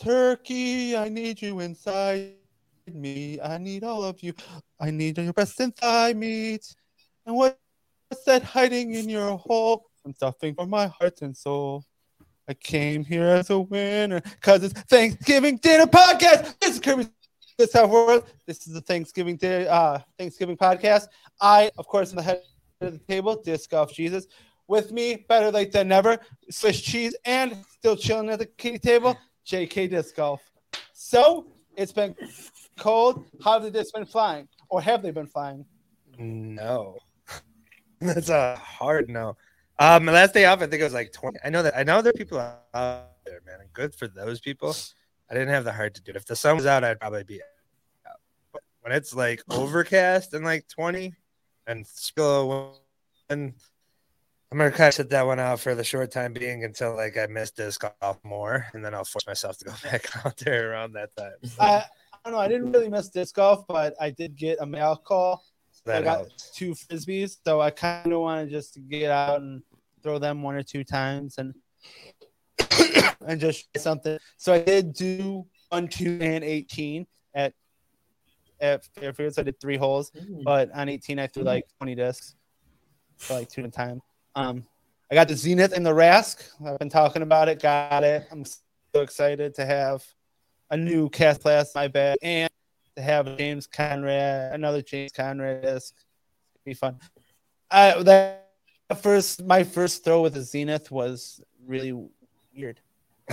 Turkey, I need you inside me. I need all of you. I need your breast and thigh meat. And what's that hiding in your hole? I'm stuffing for my heart and soul. I came here as a winner because it's Thanksgiving dinner podcast. This is Kirby this how world. This is the Thanksgiving Day, uh, Thanksgiving podcast. I, of course, am the head of the table, Disc Golf Jesus. With me, better late than never, Swiss cheese, and still chilling at the kitty table, JK Disc Golf. So it's been cold. How the discs been flying, or have they been flying? No, that's a hard no. Um, my last day off, I think it was like twenty. I know that I know there are people out there, man. Good for those people. I didn't have the heart to do it. If the sun was out, I'd probably be out. But when it's like overcast and like 20 and still and I'm gonna kind of sit that one out for the short time being until like I miss disc golf more, and then I'll force myself to go back out there around that time. I, I don't know. I didn't really miss disc golf, but I did get a mail call. So that I got helps. two frisbees, so I kind of wanted just to get out and throw them one or two times and and just try something. So I did do one, two, and eighteen at at Fairfield. So I did three holes, mm. but on eighteen I threw like twenty discs for like two at a time. Um, I got the Zenith and the Rask. I've been talking about it. Got it. I'm so excited to have a new cast class in my bag and to have James Conrad, another James Conrad disc. Be fun. I that first my first throw with the Zenith was really weird.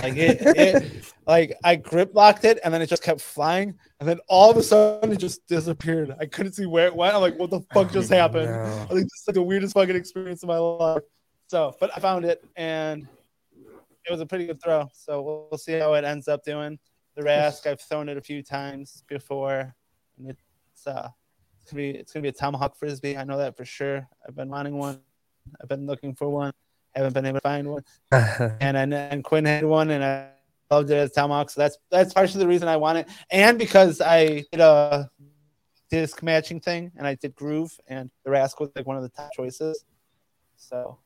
Like it, it like I grip locked it and then it just kept flying and then all of a sudden it just disappeared. I couldn't see where it went. I'm like, what the fuck just happened? No. I think this is like the weirdest fucking experience of my life. So, but I found it and it was a pretty good throw. So we'll, we'll see how it ends up doing. The Rask, I've thrown it a few times before, and it's uh, it's gonna be it's gonna be a tomahawk frisbee. I know that for sure. I've been wanting one. I've been looking for one. Haven't been able to find one. And and, and Quinn had one, and I loved it as tomahawk. So that's that's partially the reason I want it, and because I did a disc matching thing, and I did groove, and the rascal was like one of the top choices. So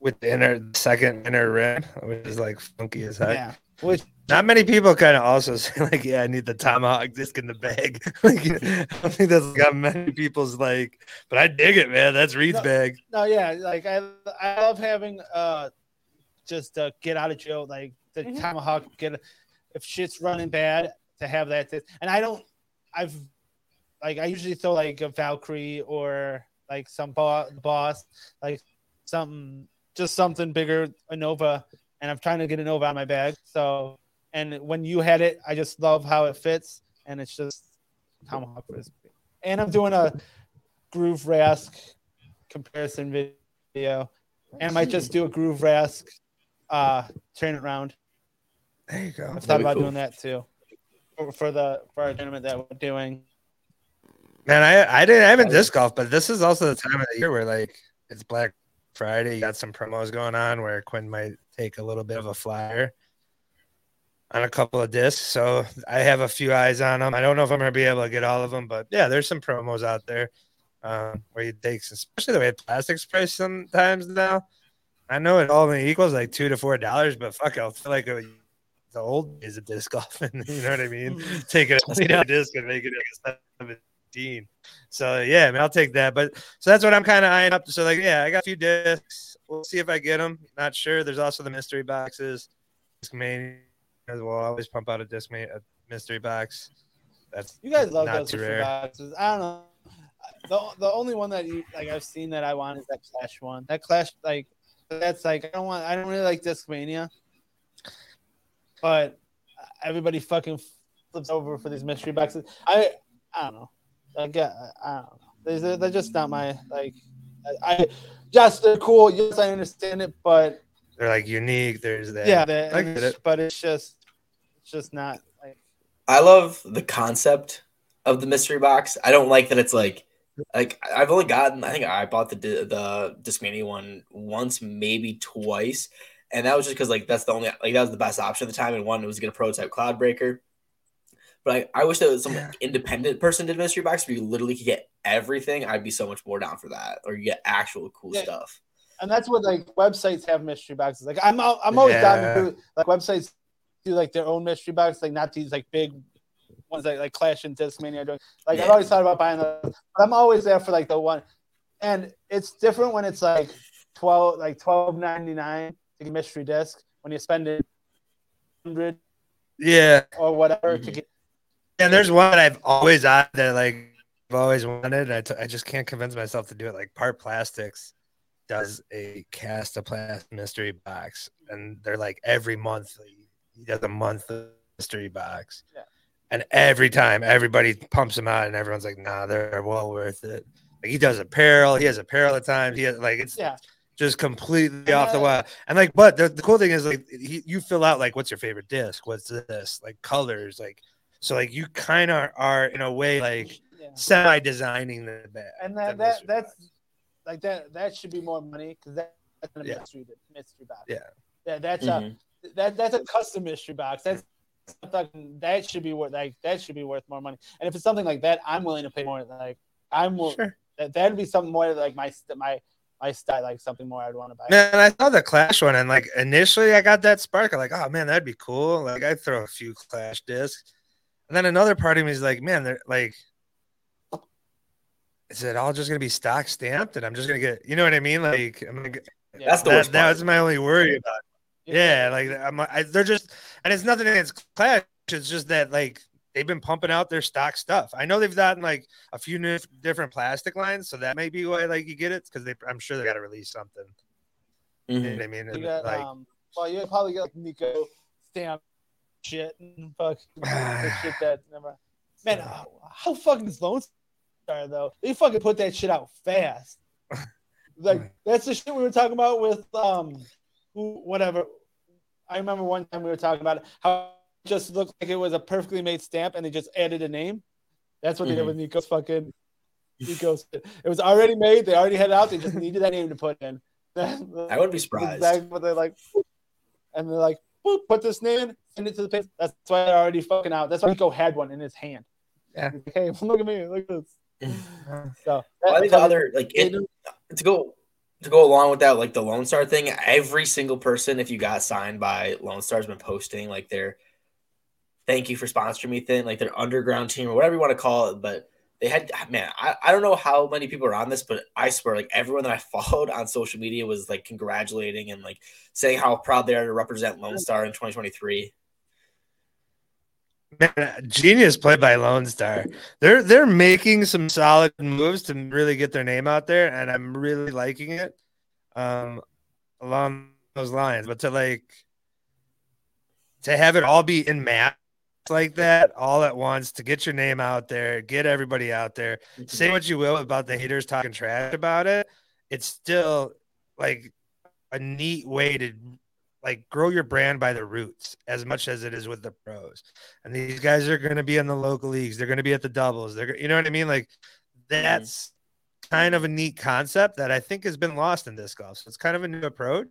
With the inner second inner rim, which is like funky as heck. yeah, which Not many people kind of also say like, "Yeah, I need the tomahawk disc in the bag." like, I don't think that's got many people's like, but I dig it, man. That's Reed's No. bag. No, yeah, like I, I love having uh, just uh, get out of jail, like the Mhm. tomahawk. Get if shit's running bad to have that, and I don't. I've like I usually throw like a Valkyrie or like some bo- boss, like something just something bigger, a Nova, and I'm trying to get a Nova on my bag. So, and when you had it, I just love how it fits, and it's just tomahawk frisbee. And I'm doing a Groove Rask comparison video, and I might just do a Groove Rask uh turn it around. There you go. I've thought That'd about cool. doing that too for, for the for our tournament that we're doing. Man, I I didn't I haven't disc golf, but this is also the time of the year where like it's Black Friday. You got some promos going on where Quinn might take a little bit of a flyer on a couple of discs. So I have a few eyes on them. I don't know if I'm gonna be able to get all of them, but yeah, there's some promos out there um, where you take, especially the way plastics price sometimes now. I know it only equals like two to four dollars, but fuck, I feel like it the old days of disc golf. you know what I mean? Take a twenty dollar disc and make it like a seventeen. So yeah, I mean, I'll take that. But so that's what I'm kind of eyeing up. So like, yeah, I got a few discs. We'll see if I get them. Not sure. There's also the mystery boxes. Discmania as well. I always pump out a disc a mystery box. That's You guys love those mystery rare. boxes. I don't know. The, the only one that you like I've seen that I want is that Clash one. That Clash like that's like I don't want I don't really like Discmania, but everybody fucking flips over for these mystery boxes. I I don't know. I get I don't know. They're, they're just not my like. I, I yes they're cool. Yes I understand it, but They're like unique. There's that. yeah, they I get it. but it's just it's just not like I love the concept of the mystery box. I don't like that it's like like I've only gotten I think I bought the the Discmania one once maybe twice and that was just because like that's the only like that was the best option at the time and one it was get a prototype cloud breaker. But I, I wish there was some Yeah. independent person did mystery box where you literally could get everything. I'd be so much more down for that. Or you get actual cool Yeah. stuff. And that's what like websites have mystery boxes. Like I'm I'm always down Yeah. to like websites do like their own mystery box, like not these like big ones that like Clash and Discmania are doing. Like I've always thought about buying those, but I'm always there for like the one. And it's different when it's like twelve, like twelve ninety nine to get mystery disc when you spend it hundred Yeah. or whatever to Mhm. get. And there's one I've always had that like I've always wanted. And I, t- I just can't convince myself to do it. Like Part Plastics does a cast a plastic mystery box, and they're like every month he does a month mystery box. Yeah. And every time everybody pumps them out, and everyone's like, "Nah, they're well worth it." Like he does apparel, he has apparel at times. He has like it's Yeah, just completely And, off the wall. And like, but the, the cool thing is like he, you fill out like what's your favorite disc? What's this? Like colors, like so like you kind of are in a way like yeah. semi designing the bag. And that, that that's. Like that that should be more money because that, that's a Yeah. mystery mystery box. Yeah. yeah, that's Mhm. a that that's a custom mystery box. That's fucking that should be worth like that should be worth more money. And if it's something like that, I'm willing to pay more. Like I'm will sure. that that'd be something more like my my my style, like something more I'd want to buy. Man, I saw the Clash one, and like initially I got that spark. I'm like, oh man, that'd be cool. Like I'd throw a few Clash discs, and then another part of me is like, man, they're like, is it all just gonna be stock stamped, and I'm just gonna get, you know what I mean? Like, I'm gonna get, Yeah. That's the that, worst that part. was my only worry about. it. Yeah, like I'm, I, they're just, and it's nothing against Clash. It's just that like they've been pumping out their stock stuff. I know they've gotten like a few new different plastic lines, so that may be why like you get it because they, I'm sure they got to release something. You know Mhm. what I mean? You And, got like, um well you probably get like Nico stamp shit and fuck shit that never man how, how fucking is Lone Star though? They fucking put that shit out fast. Like that's the shit we were talking about with um who whatever. I remember one time we were talking about it, how it just looked like it was a perfectly made stamp and they just added a name. That's what they did Mhm. with Nico's fucking Nico's. It was already made. They already had it out. They just needed that name to put in. I wouldn't be surprised. Exactly what they're like. And they're like, "Boop, put this name in, send it to the page. That's why they're already fucking out. That's why Nico had one in his hand. Yeah. Like, hey, look at me. Look at this. So Well, I think the other like it, to go to go along with that, like the Lone Star thing, every single person, if you got signed by Lone Star, has been posting like their thank you for sponsoring me thing, like their underground team or whatever you want to call it. But they had man, I, I don't know how many people are on this, but I swear, like everyone that I followed on social media was like congratulating and like saying how proud they are to represent Lone Star in 2023. Man, genius play by Lone Star. They're they're making some solid moves to really get their name out there, and I'm really liking it. Um, along those lines, but to like to have it all be in math like that all at once to get your name out there, get everybody out there. Say what you will about the haters talking trash about it, it's still like a neat way to like grow your brand by the roots as much as it is with the pros. And these guys are going to be in the local leagues. They're going to be at the doubles. They're, you know what I mean? Like mm-hmm. that's kind of a neat concept that I think has been lost in disc golf. So it's kind of a new approach.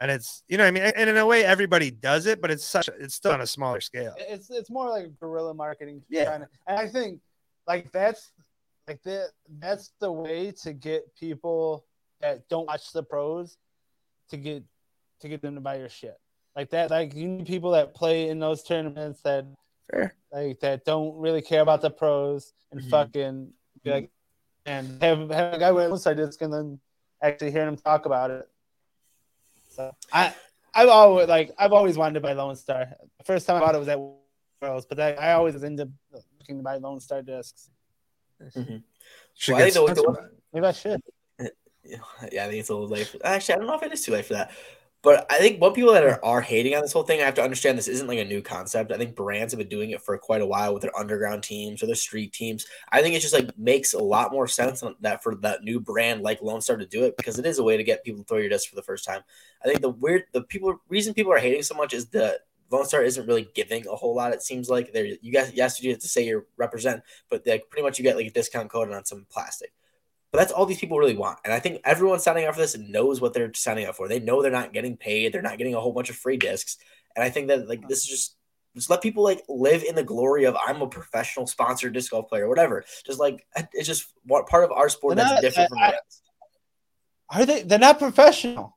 And it's, you know, what I mean, and in a way, everybody does it, but it's such, it's still on a smaller scale. it's it's more like guerrilla marketing. Yeah. And I think like that's like that that's the way to get people that don't watch the pros to get to get them to buy your shit. Like that, like you need people that play in those tournaments that Fair. like that don't really care about the pros and Mhm. fucking be like and have have a guy with inside disc and then actually hearing him talk about it. So I I've always like I've always wanted to buy Lone Star. The first time I bought it was at Worlds, but I, I always end up looking to buy Lone Star discs. Should Well, I get think the- the- Maybe I should. Yeah, I think it's a little late. For, actually, I don't know if it is too late for that. But I think what people that are, are hating on this whole thing, I have to understand this isn't like a new concept. I think brands have been doing it for quite a while with their underground teams or their street teams. I think it just like makes a lot more sense that for that new brand like Lone Star to do it because it is a way to get people to throw your disc for the first time. I think the weird the people reason people are hating so much is that Lone Star isn't really giving a whole lot. It seems like there you guys yes you have to say you represent, but like pretty much you get like a discount code on some plastic. But that's all these people really want. And I think everyone signing up for this knows what they're signing up for. They know they're not getting paid. They're not getting a whole bunch of free discs. And I think that like this is just just let people like live in the glory of I'm a professional sponsored disc golf player, or whatever. Just like it's just what part of our sport They're that's not- different from I- Are they? They're not professional.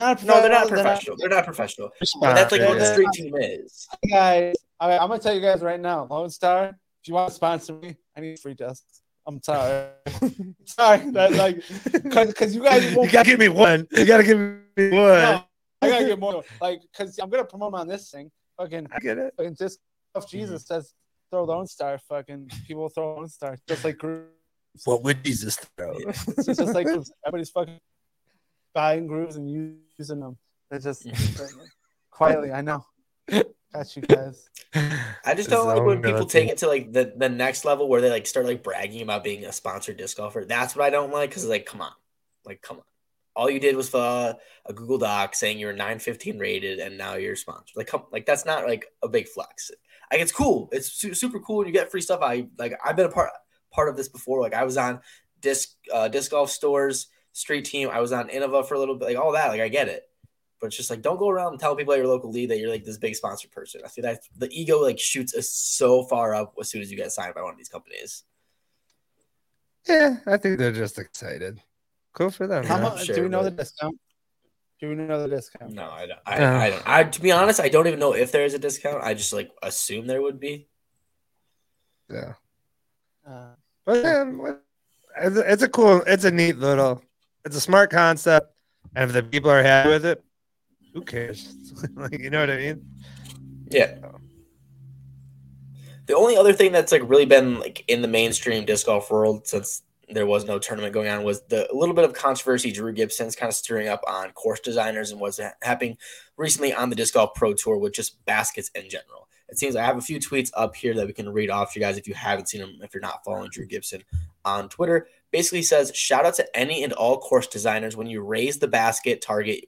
Not No, they're not professional, professional. They're not professional. But that's like Yeah, what the street team is. guys. All right, I'm gonna tell you guys right now, Lone Star. If you want to sponsor me, I need free discs. I'm sorry. sorry, that like, cause, cause you guys You won't. gotta give me one. You gotta give me one. No, I gotta get more. Like, cause I'm gonna promote on this thing. Fucking, I get it. fucking just if Mm-hmm. Jesus says throw Lone Star. Fucking people throw Lone Star just like grooves. What would Jesus throw? It's just like everybody's fucking buying grooves and using them. They're just quietly. I know. Got you guys. I just don't like when people take it to like the, the next level where they like start like bragging about being a sponsored disc golfer. That's what I don't like because like, come on, like, come on. All you did was uh, a Google Doc saying you were 915 rated and now you're sponsored. Like, come, like that's not like a big flex. Like, it's cool. It's su- super cool and you get free stuff. I like. I've been a part part of this before. Like, I was on disc uh, disc golf stores, street team. I was on Innova for a little bit. Like all that. Like, I get it. But it's just like don't go around and tell people at your local league that you're like this big sponsored person. I feel that the ego like shoots us so far up as soon as you get signed by one of these companies. Yeah, I think they're just excited. Cool for them. How much sure, do we know the discount? Do we know the discount? No, I don't. I, No. I don't. I to be honest, I don't even know if there is a discount. I just like assume there would be. Yeah. Uh, But then, what- it's a- it's a cool, it's a neat little, it's a smart concept. And if the people are happy with it, who cares? like, you know what I mean? Yeah. The only other thing that's like really been like in the mainstream disc golf world since there was no tournament going on was the little bit of controversy Drew Gibson's kind of stirring up on course designers and what's happening recently on the disc golf pro tour with just baskets in general. It seems I have a few tweets up here that we can read off to you guys if you haven't seen them, if you're not following Drew Gibson on Twitter. Basically says, shout out to any and all course designers when you raise the basket target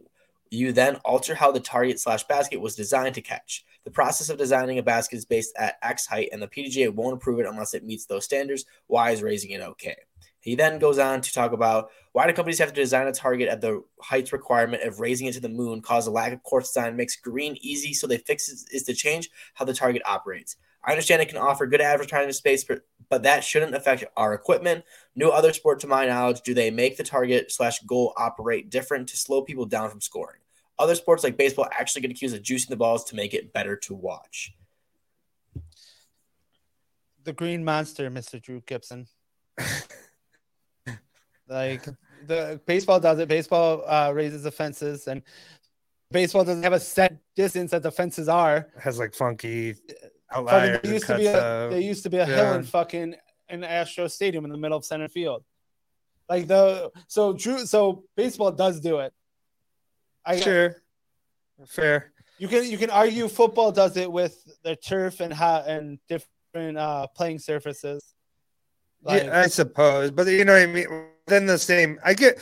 you then alter how the target slash basket was designed to catch. The process of designing a basket is based at X height, and the PDGA won't approve it unless it meets those standards. Why is raising it okay? He then goes on to talk about why do companies have to design a target at the heights requirement of raising it to the moon, cause a lack of course design, makes green easy, so they fix it is to change how the target operates. I understand it can offer good advertising space, but, but that shouldn't affect our equipment. No other sport, to my knowledge, do they make the target slash goal operate different to slow people down from scoring. Other sports like baseball actually get accused of juicing the balls to make it better to watch. the Green Monster, Mr. Drew Gibson. like the baseball does it. Baseball uh, raises the fences, and baseball doesn't have a set distance that the fences are. has like funky Fucking, outliers. there used to be a out. there used to be a hill Yeah. in fucking in Astro Stadium in the middle of center field. Like the so Drew so baseball does do it. I Sure. Fair. you can you can argue football does it with the turf and how and different uh playing surfaces. Like, yeah, I suppose, but you know what I mean. Then the same. I get.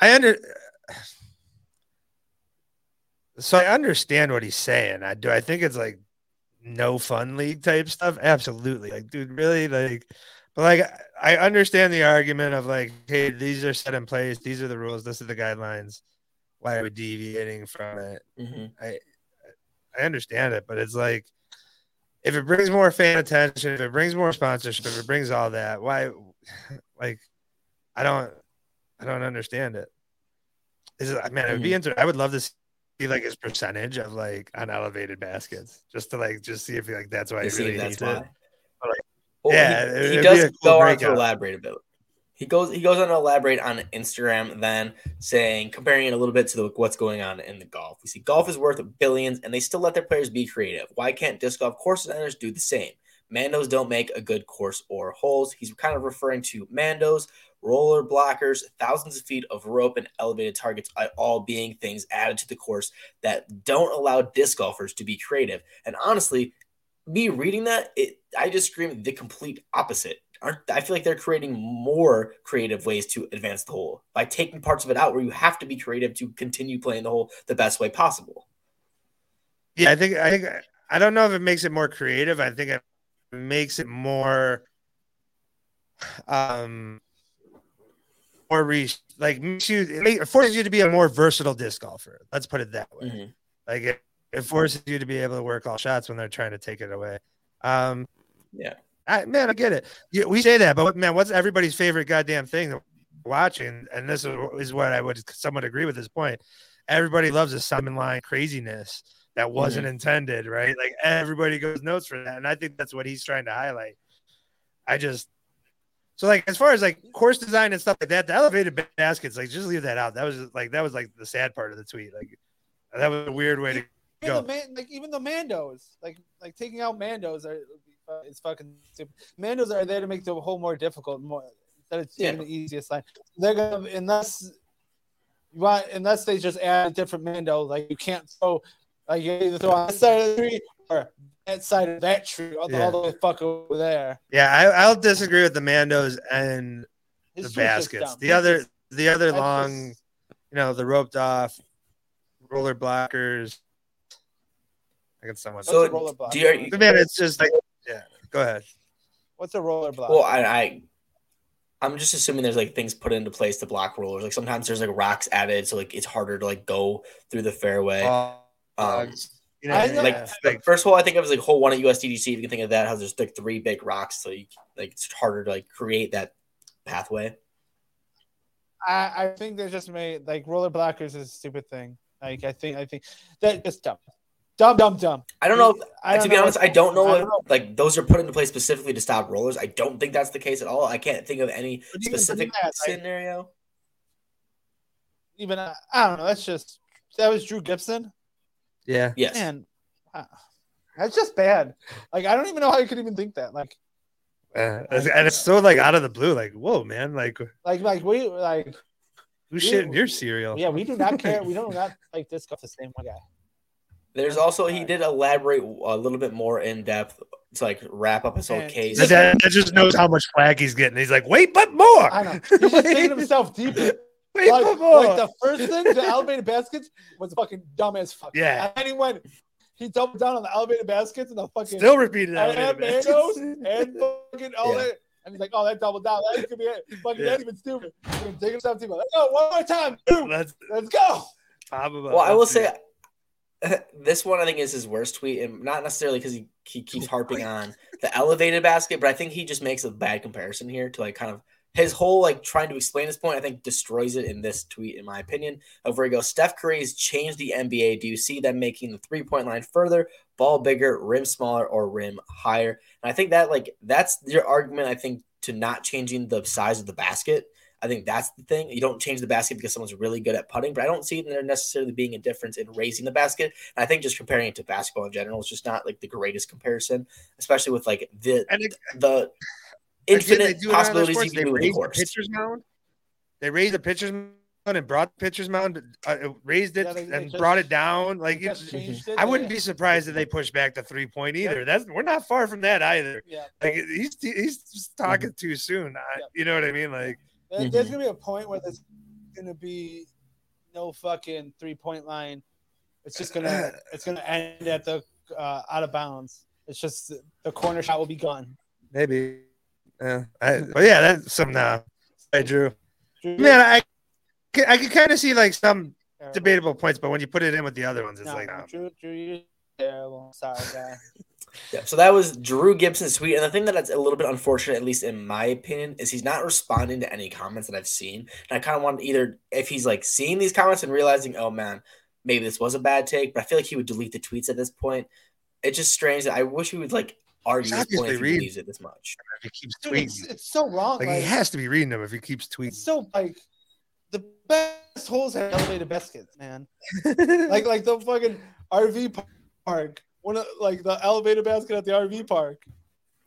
I under. So I understand what he's saying. I do. I think it's like no fun league type stuff. Absolutely. Like, dude, really? Like, but like, I understand the argument of like, hey, these are set in place. These are the rules. This is the guidelines. Why are we deviating from it? Mhm. I I understand it, but it's like if it brings more fan attention, if it brings more sponsorship, if it brings all that, why like I don't I don't understand it. Is it man, it would be Mm-hmm. inter- I would love to see like his percentage of like unelevated baskets. Just to like just see if like that's why To he really hates that's it. why. Like, Well, yeah, he, he does cool go on to elaborate a bit. He goes he goes on to elaborate on Instagram, then saying comparing it a little bit to the, what's going on in the golf. We see golf is worth billions, and they still let their players be creative. Why can't disc golf course designers do the same? Mandos don't make a good course or holes. He's kind of referring to Mandos, roller blockers, thousands of feet of rope, and elevated targets, all being things added to the course that don't allow disc golfers to be creative. And honestly, me reading that, it I just scream the complete opposite. Aren't, I feel like they're creating more creative ways to advance the hole by taking parts of it out where you have to be creative to continue playing the hole the best way possible. Yeah, I think I think I don't know if it makes it more creative. I think it makes it more um more re like makes you it, make, it forces you to be a more versatile disc golfer. Let's put it that way. Mhm. Like it, it forces you to be able to work all shots when they're trying to take it away. Um Yeah. I, man, I get it. Yeah, we say that, but man, what's everybody's favorite goddamn thing watching? And this is, is what I would somewhat agree with this point. everybody loves a Simon line craziness that wasn't Mm-hmm. intended, right? Like everybody goes notes for that, and I think that's what he's trying to highlight. I just so like as far as like course design and stuff like that, the elevated baskets, like just leave that out. That was just, like that was like the sad part of the tweet. Like that was a weird way to Even go. the man, like even the Mandos, like like taking out Mandos are it's fucking stupid. Mandos are there to make the whole more difficult, more instead of taking Yeah. the easiest line. They're gonna unless you want unless they just add a different Mando, like you can't throw like you either throw on this side of the tree or that side of that tree, all, the- all the way fuck over there. Yeah, I, I'll disagree with the Mandos and His the baskets. The other the other that's long, just- you know, the roped off roller blockers. I got someone. What's So do you, The man, it's just like yeah. Go ahead. What's a roller block? well, I, I I'm just assuming there's like things put into place to block rollers. Like sometimes there's like rocks added, so like it's harder to like go through the fairway. Um, you know, I know- like, yeah, like first hole, I think it was like hole one at USDGC. If you can think of that, how there's like three big rocks, so you like it's harder to like create that pathway. I, I think they just made like roller blockers is a stupid thing. Like I think I think that just dumb, dumb, dumb, dumb. I don't know. I to don't be know honest, I don't know I if don't know. like those are put into place specifically to stop rollers. I don't think that's the case at all. I can't think of any But even specific that, like, scenario. even uh, I don't know. That's just that was Drew Gibson. yeah. Yes. Man, wow. that's just bad. Like I don't even know how you could even think that. Like Uh, and it's so like out of the blue, like whoa, man, like like like we like who's shit in your cereal? yeah we do not care. We don't not like disc golf the same one Guy. There's also he did elaborate a little bit more in depth to like wrap up his whole case. That, that- that just knows how much flag he's getting. He's like, wait, but more. I know he's just digging himself deeper. Wait, Like, but more. like the first thing, the elevated baskets was fucking dumb as fuck. Yeah. and he went, he doubled down on the elevated baskets and the fucking Still repeated and, that. and and fucking all Yeah. that. And he's like, oh, that doubled down. That could be it. Fucking Yeah. that's even stupid. Fucking Dig himself deeper. Let's go oh, one more time. Let's Let's go. pop him up. Well, I will say it. this one I think is his worst tweet, and not necessarily because he, he keeps harping on the elevated basket, but I think he just makes a bad comparison here to like kind of his whole like trying to explain this point. I think destroys it in this tweet, in my opinion. Of where he goes, Steph Curry's changed the NBA. Do you see them making the three point line further, ball bigger, rim smaller, or rim higher? And I think that like that's your argument. I think to not changing the size of the basket. I think that's the thing. You don't change the basket because someone's really good at putting, but I don't see there necessarily being a difference in raising the basket. And I think just comparing it to basketball in general is just not like the greatest comparison, especially with like the And it- the infinite do it on other possibilities you can They do with the raised the course. pitcher's mound. They raised the pitcher's mound and brought the pitcher's mound, uh, raised it Yeah, they- they and just- brought it down. Like Just it's, changed it. I wouldn't be surprised if they push back the three point either. That's we're not far from that either. Yeah. Like he's he's just talking too soon. I, Yeah. You know what I mean? Like Mhm. There's gonna be a point where there's gonna be no fucking three point line. It's just gonna it's gonna end at the uh, out of bounds. It's just the corner shot will be gone. maybe. Yeah. I, but yeah, that's some uh, I drew. Drew, Man, I I can kind of see like some debatable points, but when you put it in with the other ones, it's No, like, oh, Drew, Drew, you're terrible. Sorry, guy. Yeah, so that was Drew Gibson's tweet, and the thing that's a little bit unfortunate, at least in my opinion, is he's not responding to any comments that I've seen. And I kind of want either if he's like seeing these comments and realizing, oh man, maybe this was a bad take, but I feel like he would delete the tweets at this point. It's just strange that I wish he would like argue He's this point if obviously he reading. believes it this much. if he keeps Dude, tweeting, it's, it's so wrong. like Like, he has to be reading them if he keeps it's tweeting. so like the best holes have elevated baskets, man. like like the fucking RV park. One of like the elevated basket at the RV park.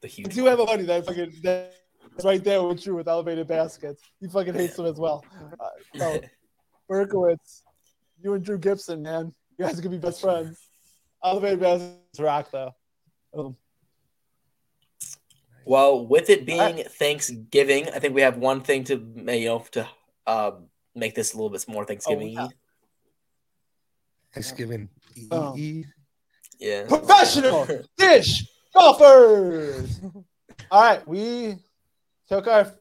The I do have a buddy that fucking that's right there with you with elevated baskets. He fucking hates them as well. Uh, so Berkowitz, you and Drew Gibson, man, you guys could be best friends. Elevated baskets rock though. Um, Well, with it being Thanksgiving, I think we have one thing to you know to um, make this a little bit more Thanksgiving. yeah. Thanksgiving. Oh. Yeah. professional dish golfers. All right, we took our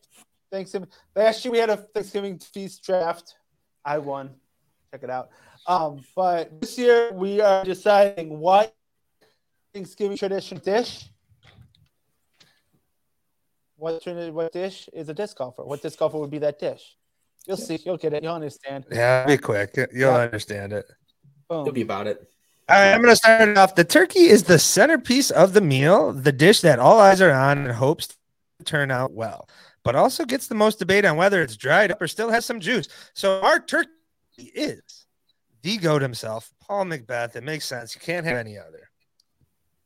Thanksgiving. Last year we had a Thanksgiving feast draft. I won. Check it out. Um, but this year we are deciding what Thanksgiving tradition dish. What tradi- what dish is a disc golfer? What disc golfer would be that dish? You'll see. You'll get it. You'll understand. Yeah, be quick. You'll Yeah. understand it. He'll be about it. All right, I'm going to start it off. The turkey is the centerpiece of the meal, the dish that all eyes are on and hopes to turn out well, but also gets the most debate on whether it's dried up or still has some juice. So our turkey is the goat himself, Paul McBeth. It makes sense. You can't have any other.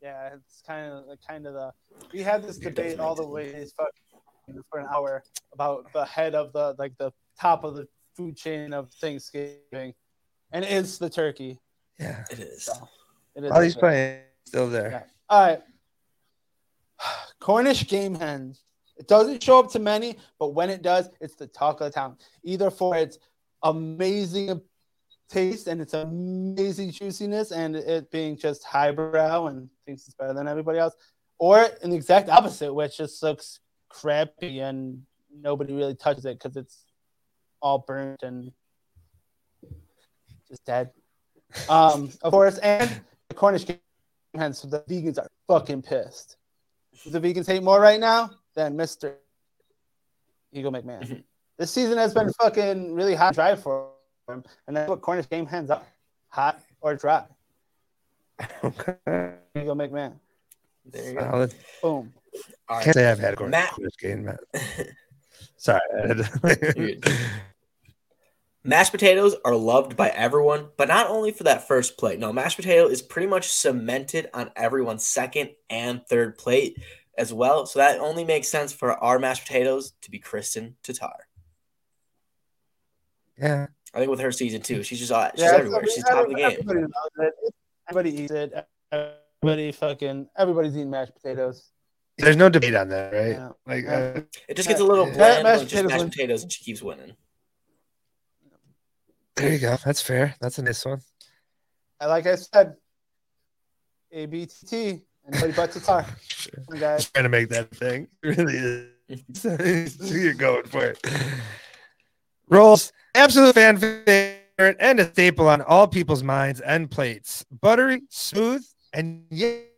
Yeah, it's kind of kind of the. We had this debate all the definitely way for an hour about the head of the like the top of the food chain of Thanksgiving, and it's the turkey. Yeah. It is. So it is. While he's playing, still there. Yeah. All right. Cornish game hens. It doesn't show up to many, but when it does, it's the talk of the town. Either for its amazing taste and its amazing juiciness and it being just highbrow and thinks it's better than everybody else, or in the exact opposite, which just looks crappy and nobody really touches it because it's all burnt and just dead. Um, of course, and the Cornish game hens, so the vegans are fucking pissed. The vegans hate more right now than Mr. Eagle McMahon. this season has been fucking really hot and dry for him, and that's what Cornish game hens are hot or dry. Okay. Eagle McMahon. There you go. Solid. Boom. All right. Can't say I've had a Matt- Cornish game, Matt. Sorry. You're good. Mashed potatoes are loved by everyone, but not only for that first plate. No, mashed potato is pretty much cemented on everyone's second and third plate as well. So that only makes sense for our mashed potatoes to be Kristen Tatar. yeah. I think with her season two, she's just uh, she's Yeah, everywhere. She's top of the game. Everybody knows it. Everybody eats it. Everybody fucking everybody's eating mashed potatoes. There's no debate on that, right? Yeah. Like, uh, It just gets a little Yeah. bland Mashed when just potatoes mashed potatoes, and she keeps winning. There you go. That's fair. That's a nice one. And like I said, ABTT. Anybody but Tatar. Guys. trying to make that thing. It really is. You're going for it. Rolls, absolute fan favorite and a staple on all people's minds and plates. Buttery, smooth, and yet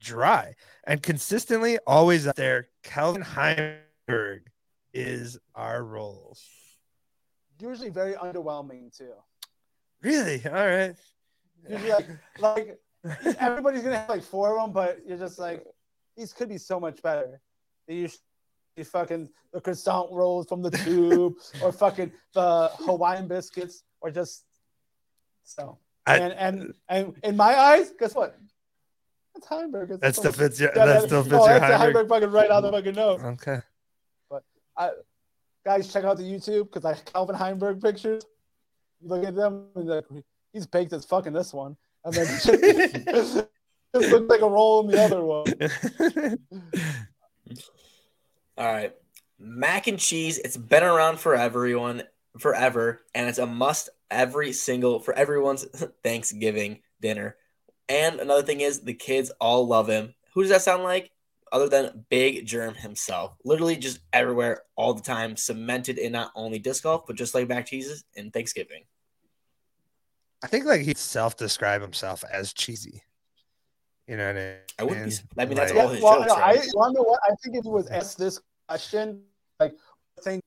dry, and consistently always up there. Calvin Heimberg is our rolls. Usually very underwhelming too. Really? All right. Usually like, like everybody's gonna have like four of them, but you're just like these could be so much better. They usually fucking the croissant rolls from the tube, or fucking the Hawaiian biscuits, or just so. I- and and and in my eyes, guess what? That's Heimberg. It's That so- still fits your. Yeah, that still fits oh, your that's the. Heimberg fucking right out the fucking nose. Okay. Guys, check out the YouTube because I Calvin Heimberg pictures. You look at them and like he's baked as fucking this one, and then just looks like a roll in the other one. All right. Mac and cheese, it's been around for everyone forever, and it's a must every single for everyone's Thanksgiving dinner. And another thing is the kids all love him. Who does that sound like? Other than Big Jerm himself. Literally just everywhere all the time, cemented in not only disc golf, but just like mac cheeses in Thanksgiving. I think like he'd self-describe himself as cheesy. You know what I mean? I wouldn't be I mean that's Like- all his well, jokes, no, I right? wonder what I think if he was asked this question, like, think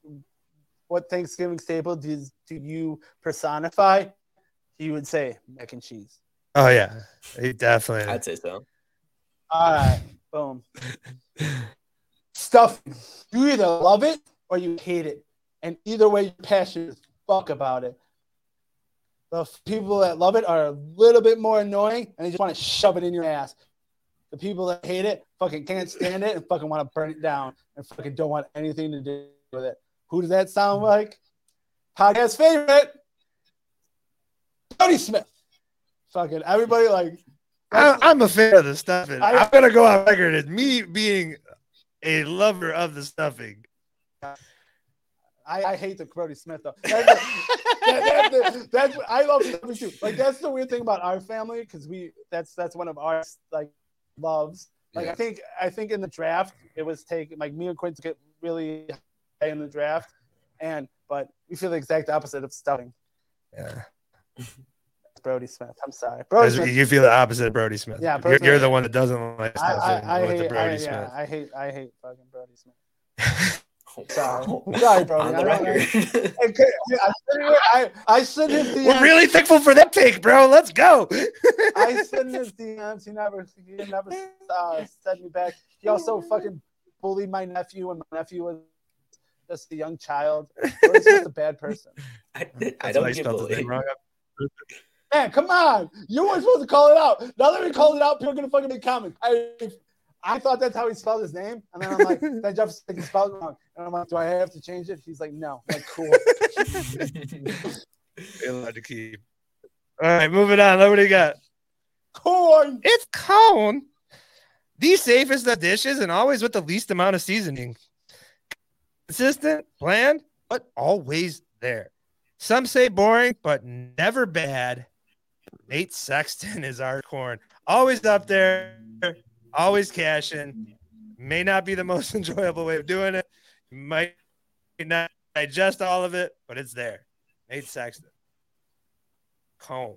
what Thanksgiving staple do, do you personify? He would say mac and cheese. Oh yeah, he definitely. I'd say so. All right, boom. Stuff. You either love it or you hate it, and either way, you're passionate as fuck about it. The people that love it are a little bit more annoying, and they just want to shove it in your ass. The people that hate it fucking can't stand it and fucking want to burn it down and fucking don't want anything to do with it. Who does that sound like? Podcast favorite, Tony Smith. Fucking everybody like. I, I'm a fan of the stuffing. I- I'm gonna go on record as me being a lover of the stuffing. I, I hate the Brody Smith though. That's, that, that- that- that's I love stuffing too. Like that's the weird thing about our family because we that's that's one of our like loves. Like Yeah. I think I think in the draft it was taken like me and Quincy get really high in the draft, and but we feel the exact opposite of stuffing. Yeah, Brody Smith. I'm sorry, Brody As Smith. you feel the opposite of Brody Smith. Yeah, you're, Brody you're the one that doesn't like I, I, I with the hate Brody I, Smith. yeah, I hate I hate fucking Brody Smith. Sorry. Sorry, bro. On the I record. Okay, I sent him- I, I sent him We're really thankful for that take, bro. Let's go. I sent him DMs. He never, he never uh, sent me back. He also fucking bullied my nephew when my nephew was just a young child. So he's just a bad person. I, I don't I get bullied. Name wrong. Man, come on. You weren't supposed to call it out. Now that we called it out, people are gonna fucking make comments. I I thought that's how he spelled his name, and then I'm like, then Jeff said he spelled it wrong, and I'm like, do I have to change it? He's like, no. I'm like, cool. Allowed to keep. All right, moving on. Look what do you got. Corn. It's cone. The safest of dishes and always with the least amount of seasoning. Consistent, bland, but always there. Some say boring, but never bad. Nate Sexton is our corn. Always up there, always cashing. May not be the most enjoyable way of doing it. You might not digest all of it, but it's there. Nate Sexton. Cone.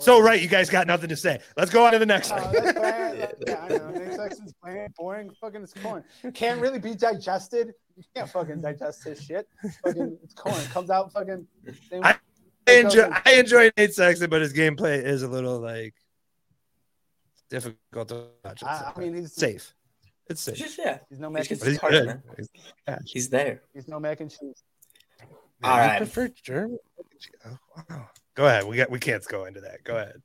So right, you guys got nothing to say. Let's go on to the next Uh, one. Yeah, I know. Nick Sexton's bland, boring. Fucking, it's corn. Can't really be digested. You can't fucking digest his shit. Fucking, it's corn. Comes out fucking. I- I enjoy I enjoy Nate Sexton, but his gameplay is a little like difficult to watch. I, I mean, he's safe. It's It's safe. just yeah, He's no He's mac and just- he's cheese. hard, good. man. He's- he's there. He's no mac and cheese. Man, All you right. prefer German? Oh, wow. Go ahead. We got. We can't go into that. Go ahead.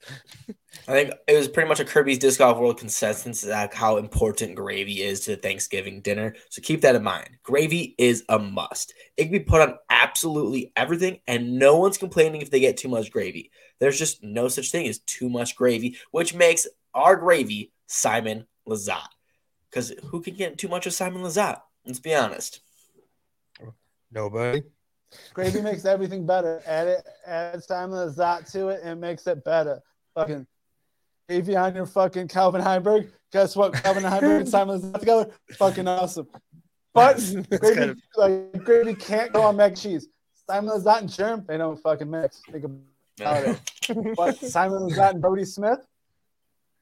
I think it was pretty much a Kirby's Disc Golf World consensus that how important gravy is to Thanksgiving dinner. So keep that in mind. Gravy is a must. It can be put on absolutely everything, and no one's complaining if they get too much gravy. There's just no such thing as too much gravy, which makes our gravy Simon Lizotte. Because who can get too much of Simon Lizotte? Let's be honest. Nobody. Gravy makes everything better. Add it, add Simon Lizotte to it, and it makes it better. Fucking Avion, your fucking Calvin Heimberg. Guess what? Calvin Heimberg and Simon Lizotte together, fucking awesome. But gravy, of- like gravy can't go on mac and cheese. Simon Lizotte and Jerm, they don't fucking mix. Think about it. But Simon Lizotte and Brody Smith,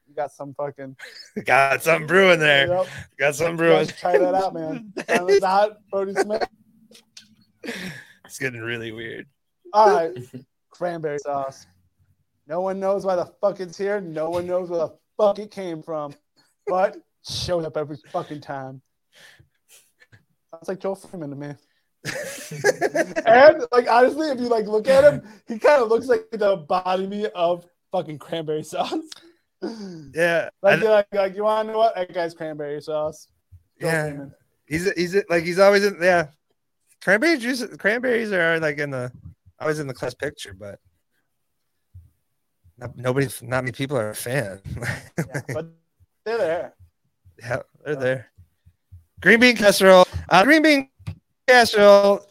you got some fucking. got something brewing there. Yep. Got something brewing. Try that out, man. Simon Lizotte, Brody Smith. It's getting really weird. All right, cranberry sauce. No one knows why the fuck it's here. No one knows where the fuck it came from, but showed up every fucking time. Sounds like Joel Freeman to me. and like honestly, if you like look at him, he kind of looks like the epitome of fucking cranberry sauce. Yeah. Like, you're like, like you want to know what? That guy's cranberry sauce. Joel Yeah. Freeman. He's he's like he's always in yeah. Cranberry juice cranberries are like in the always in the class picture, but not, nobody not many people are a fan. Yeah, but they're there. yeah, they're there. Green bean casserole. Uh, green bean casserole.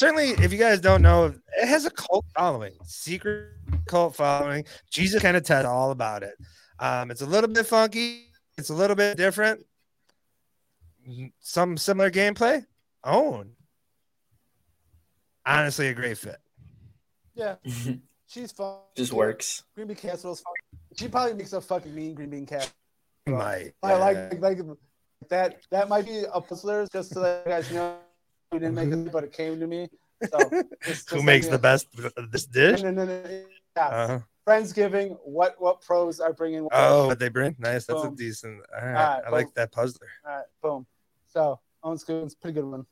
Certainly, if you guys don't know, it has a cult following, secret cult following. Jesus kind of tells all about it. Um, it's a little bit funky. It's a little bit different. Some similar gameplay. Ohn. Honestly, a great fit. Yeah, she's fun. just works. Green bean casserole's fun. She probably makes a fucking mean green bean casserole. Might. I like like that. That might be a puzzler, just to let you guys know. We didn't make it, but it came to me. So just- Who just makes the best of this dish? No, no, no, no, yeah. Uh, Friendsgiving. What what pros are bringing? Oh, what they bring? Nice. That's a decent. All right. All right, I like that puzzler. All right, boom. So Ohn Scoggins pretty good one.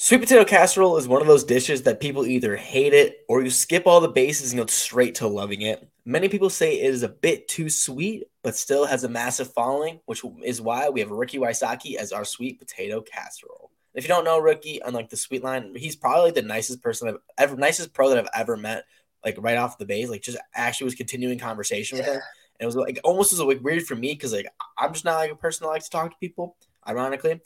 Sweet potato casserole is one of those dishes that people either hate it or you skip all the bases and go straight to loving it. Many people say it is a bit too sweet, but still has a massive following, which is why we have Ricky Wysocki as our sweet potato casserole. If you don't know Ricky, unlike the sweet line, he's probably the nicest person I've ever, nicest pro that I've ever met. Like right off the base, like just actually was continuing conversation with him, and it was like almost was like weird for me because like I'm just not like a person that likes to talk to people, ironically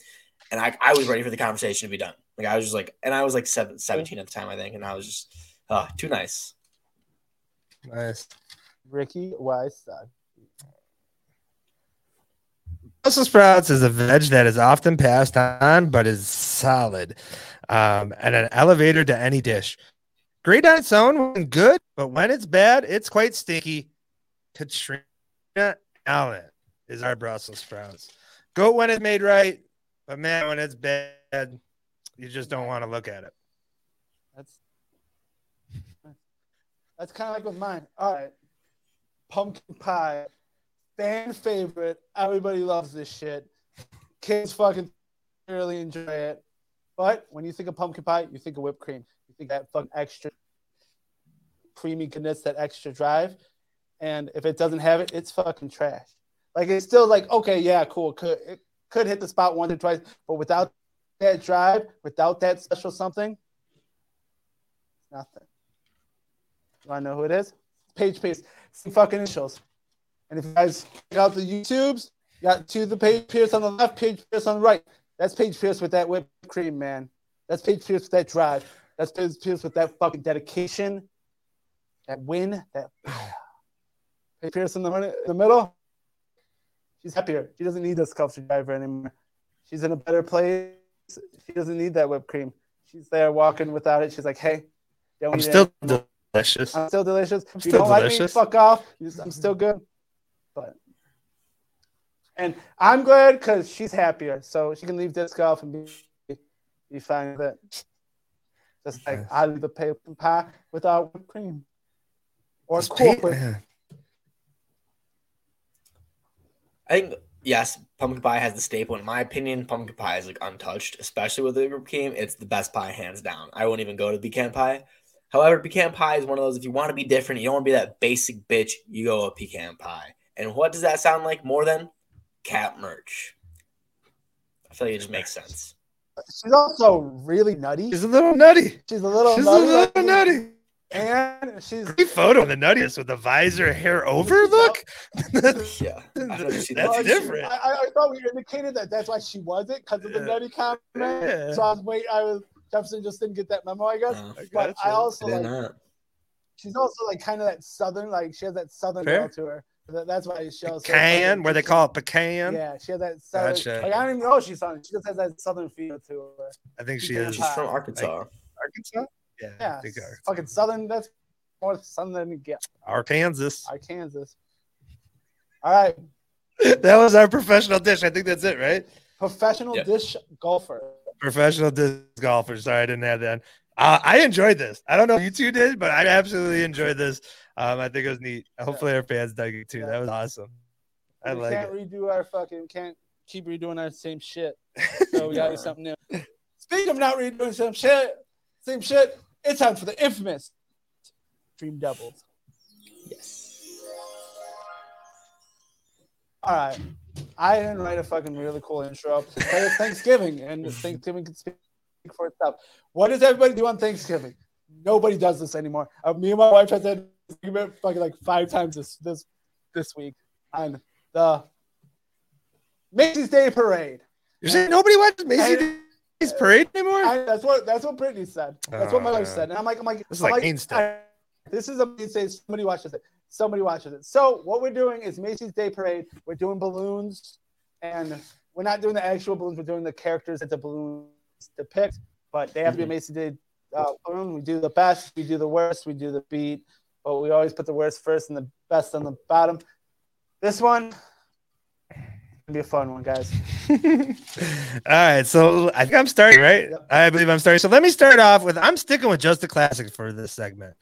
and I, I was ready for the conversation to be done. Like I was just like, and I was like seven, 17 at the time, I think, and I was just, uh, too nice. Nice. Ricky Wise. Brussels sprouts is a veg that is often passed on, but is solid, um, and an elevator to any dish. Great on its own when good, but when it's bad, it's quite stinky. Catrina Allen is our Brussels sprouts. Goat when it's made right, but man, when it's bad, you just don't want to look at it. That's that's kind of like with mine. All right, pumpkin pie, fan favorite. Everybody loves this shit. Kids fucking really enjoy it. But when you think of pumpkin pie, you think of whipped cream. You think that fucking extra creamy goodness, that extra drive. And if it doesn't have it, it's fucking trash. Like it's still like okay, yeah, cool. Could it could hit the spot once or twice, but without that drive, without that special something, nothing. Want to know who it is? Paige Pierce. Some fucking initials. And if you guys check out the YouTubes, you got to the Paige Pierce on the left, Paige Pierce on the right. That's Paige Pierce with that whipped cream, man. That's Paige Pierce with that drive. That's Paige Pierce with that fucking dedication, that win, that Paige Pierce in the, in the middle. She's happier. She doesn't need the sculpture driver anymore. She's in a better place. She doesn't need that whipped cream. She's there walking without it. She's like, hey, don't I'm need still it. delicious. I'm still delicious. I'm If you still don't like me, delicious. fuck off. I'm still good. But and I'm glad because she's happier, so she can leave disc golf and be be fine with it. Just like I leave the paper pie without whipped cream or It's corporate. pa- I think yes, pumpkin pie has the staple. In my opinion, pumpkin pie is like untouched, especially with the whipped cream. It's the best pie hands down. I won't even go to pecan pie. However, pecan pie is one of those. If you want to be different, you don't want to be that basic bitch. You go with pecan pie. And what does that sound like more than Kat Mertsch? I feel like it just makes sense. She's also really nutty. She's a little nutty. She's a little She's a little nutty. And she's Great photo of the nuttiest with the visor hair over look. Yeah, I That's that. different. I, I- I thought we indicated that that's why she wasn't because of the Yeah. nutty comment. Yeah. So I was wait. I was Jefferson just didn't get that memo, I guess. Uh, no, but I gotcha. also I did like not. she's also like kind of that southern, like she has that southern Fair. girl to her. That- That's why she also Pecan, where they call it pecan. Yeah, she has that southern. Gotcha. Like I don't even know she's southern. She just has that southern feel to her. I think she Pecan is She's from Arkansas. Arkansas. Yeah, Yeah, I think fucking southern. That's more southern than you get. Arkansas. Arkansas. All right, that was our professional dish. I think that's it, right? professional Yeah. dish golfer. Professional disc golfer. Sorry, I didn't have that. Uh, I enjoyed this. I don't know if you two did, but I absolutely enjoyed this. Um, I think it was neat. Hopefully, our fans dug it too. Yeah. That was awesome. I we like can't it. redo our fucking can't keep redoing our same shit. So we gotta do something new. Speaking of not redoing some shit, same shit. It's time for the infamous Dream Doubles. Yes. All right. I didn't write a fucking really cool intro it's Thanksgiving and Thanksgiving can speak for itself. What does everybody do on Thanksgiving? Nobody does this anymore. Uh, me and my wife had that argument fucking like five times this this this week on the Macy's Day Parade. You're saying nobody watches Macy's Parade anymore? I, that's what that's what Brittany said. That's what my Oh, wife man. said, and I'm like, I'm like, This is I'm like Ainstead. I- this is a Macy's. Somebody watches it. Somebody watches it. So what we're doing is Macy's Day Parade. We're doing balloons, and we're not doing the actual balloons. We're doing the characters that the balloons depict. But they have to be Macy's Day uh, balloon. We do the best. We do the worst. We do the beat. But we always put the worst first and the best on the bottom. This one gonna be a fun one, guys. All right, so I think I'm starting, right? I believe I'm starting. So let me start off with I'm sticking with just the classics for this segment.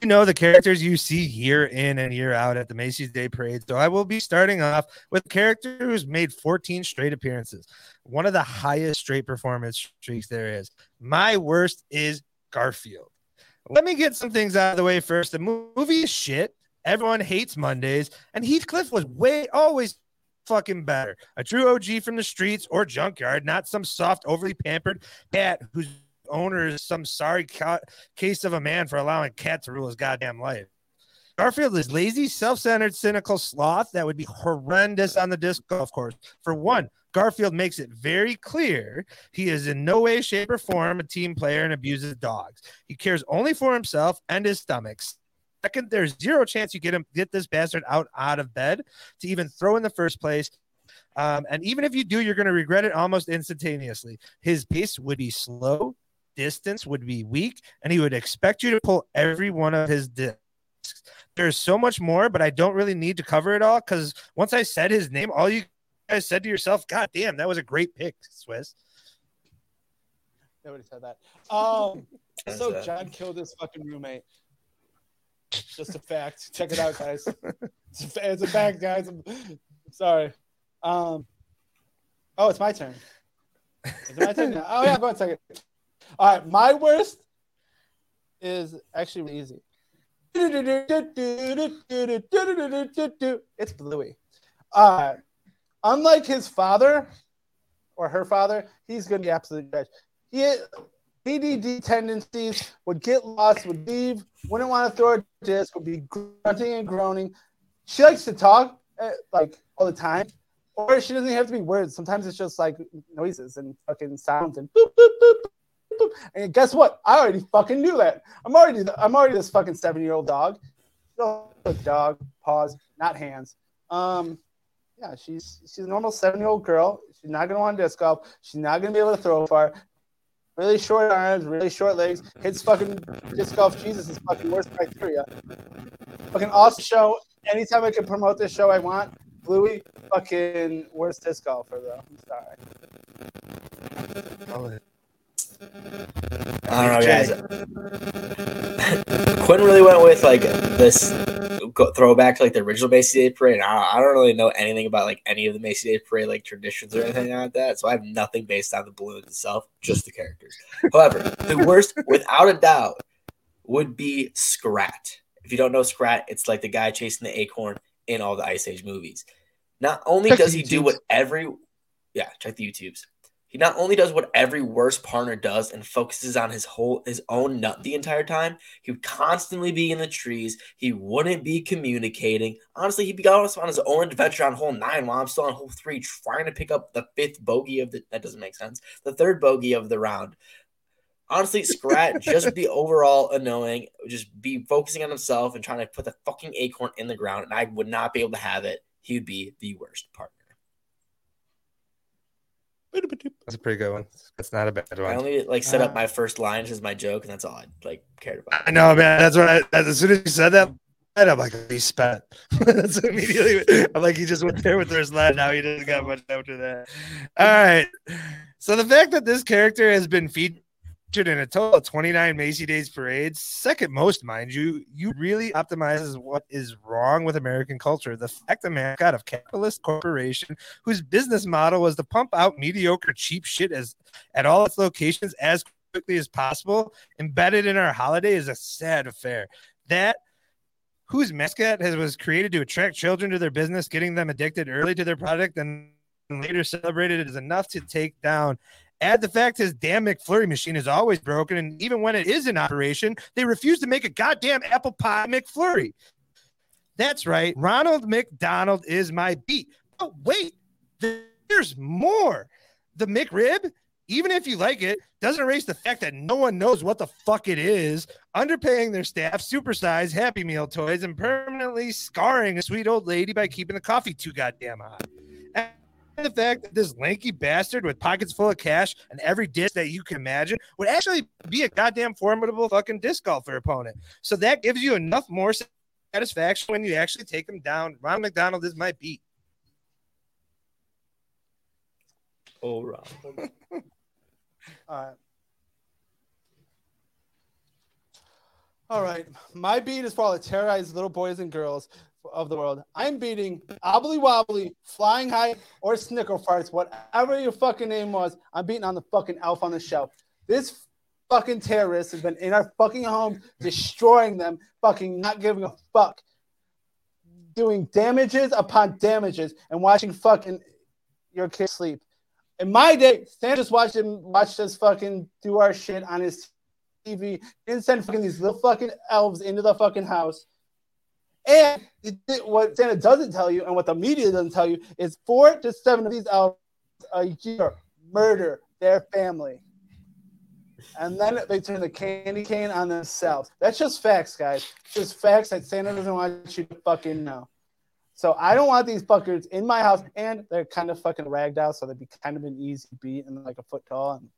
You know the characters you see year in and year out at the Macy's Day Parade. So I will be starting off with a character who's made 14 straight appearances, one of the highest straight performance streaks there is. My worst is Garfield. Let me get some things out of the way first. The movie is shit. Everyone hates Mondays, and Heathcliff was way always fucking better. A true OG from the streets or junkyard, not some soft, overly pampered cat whose owner is some sorry ca- case of a man for allowing a cat to rule his goddamn life. Garfield is lazy, self-centered, cynical sloth that would be horrendous on the disc golf course. For one, Garfield makes it very clear he is in no way, shape, or form a team player and abuses dogs. He cares only for himself and his stomach. Second, there's zero chance you get him get this bastard out out of bed to even throw in the first place. Um, and even if you do, you're going to regret it almost instantaneously. His pace would be slow, distance would be weak, and he would expect you to pull every one of his discs. There's so much more, but I don't really need to cover it all because once I said his name, all you guys said to yourself, God damn, that was a great pick, Swiss. Nobody said that. Um, so. John killed his fucking roommate. Just a fact. Check it out, guys. It's a, it's a fact, guys. I'm, sorry. Um, oh, it's my turn. My turn now? Oh yeah, go ahead, second. All right, my worst is actually really easy. It's Bluey. Uh, unlike his father or her father, he's going to be absolute trash. He PDD tendencies would get lost, would leave, wouldn't want to throw a disc, would be grunting and groaning. She likes to talk uh, like all the time, or she doesn't have to be words. Sometimes it's just like noises and fucking sounds and boop boop boop. boop, boop. And guess what? I already fucking knew that. I'm already I'm already this fucking seven year old dog. Dog, paws, not hands. Um, yeah, she's she's a normal seven year old girl. She's not gonna want to disc golf. She's not gonna be able to throw far. Really short arms, really short legs. Hits fucking disc golf. Jesus is fucking worst criteria. Fucking awesome show. Anytime I can promote this show, I want. Bluey, fucking worst disc golfer though. I'm sorry. I don't know, guys. Quinn really went with like this throwback to like the original Macy Day Parade. And I, I don't really know anything about like any of the Macy Day Parade like traditions or anything like that. So I have nothing based on the balloons itself, just the characters. However, the worst, without a doubt, would be Scrat. If you don't know Scrat, it's like the guy chasing the acorn in all the Ice Age movies. Not only Check does he do what every yeah, check the YouTubes. He not only does what every worst partner does and focuses on his whole his own nut the entire time, he would constantly be in the trees. He wouldn't be communicating. Honestly, he'd be his on his own adventure on hole nine while I'm still on hole three, trying to pick up the fifth bogey of the that doesn't make sense. The third bogey of the round. Honestly, Scrat just be overall annoying, just be focusing on himself and trying to put the fucking acorn in the ground, and I would not be able to have it. He would be the worst partner. That's a pretty good one. That's not a bad one. I only like set up Uh, my first lines as my joke, and that's all I like cared about. I know, man. That's what I, as soon as you said that, I'm like, he spent. That's immediately. I'm like, he just went there with the first line. Now he doesn't got much after that. All right. So the fact that this character has been featured in a total of 29 Macy Days parades, second most, mind you, you really optimizes what is wrong with American culture. The fact that man got a capitalist corporation whose business model was to pump out mediocre, cheap shit as at all its locations as quickly as possible, embedded in our holiday is a sad affair. That whose mascot has was created to attract children to their business, getting them addicted early to their product, and later celebrated is enough to take down. Add the fact his damn McFlurry machine is always broken, and even when it is in operation, they refuse to make a goddamn apple pie McFlurry. That's right. Ronald McDonald is my beat. But wait, there's more. The McRib, even if you like it, doesn't erase the fact that no one knows what the fuck it is, underpaying their staff, supersized Happy Meal toys, and permanently scarring a sweet old lady by keeping the coffee too goddamn hot. And the fact that this lanky bastard with pockets full of cash and every disc that you can imagine would actually be a goddamn formidable fucking disc golfer opponent. So that gives you enough more satisfaction when you actually take him down. Ron McDonald is my beat. Oh, Rob. All right. All right. My beat is for all the terrorized little boys and girls of the world. I'm beating Obbly Wobbly, Flying High, or Snicker Farts, whatever your fucking name was. I'm beating on the fucking elf on the shelf. This fucking terrorist has been in our fucking homes, destroying them, fucking not giving a fuck, doing damages upon damages, and watching fucking your kids sleep. In my day, Stan just watched him watched us fucking do our shit on his TV. Didn't send fucking these little fucking elves into the fucking house. And what Santa doesn't tell you, and what the media doesn't tell you, is four to seven of these elves a year murder their family. And then they turn the candy cane on themselves. That's just facts, guys. Just facts that Santa doesn't want you to fucking know. So I don't want these fuckers in my house, and they're kind of fucking ragged out, so they'd be kind of an easy beat and like a foot tall. And.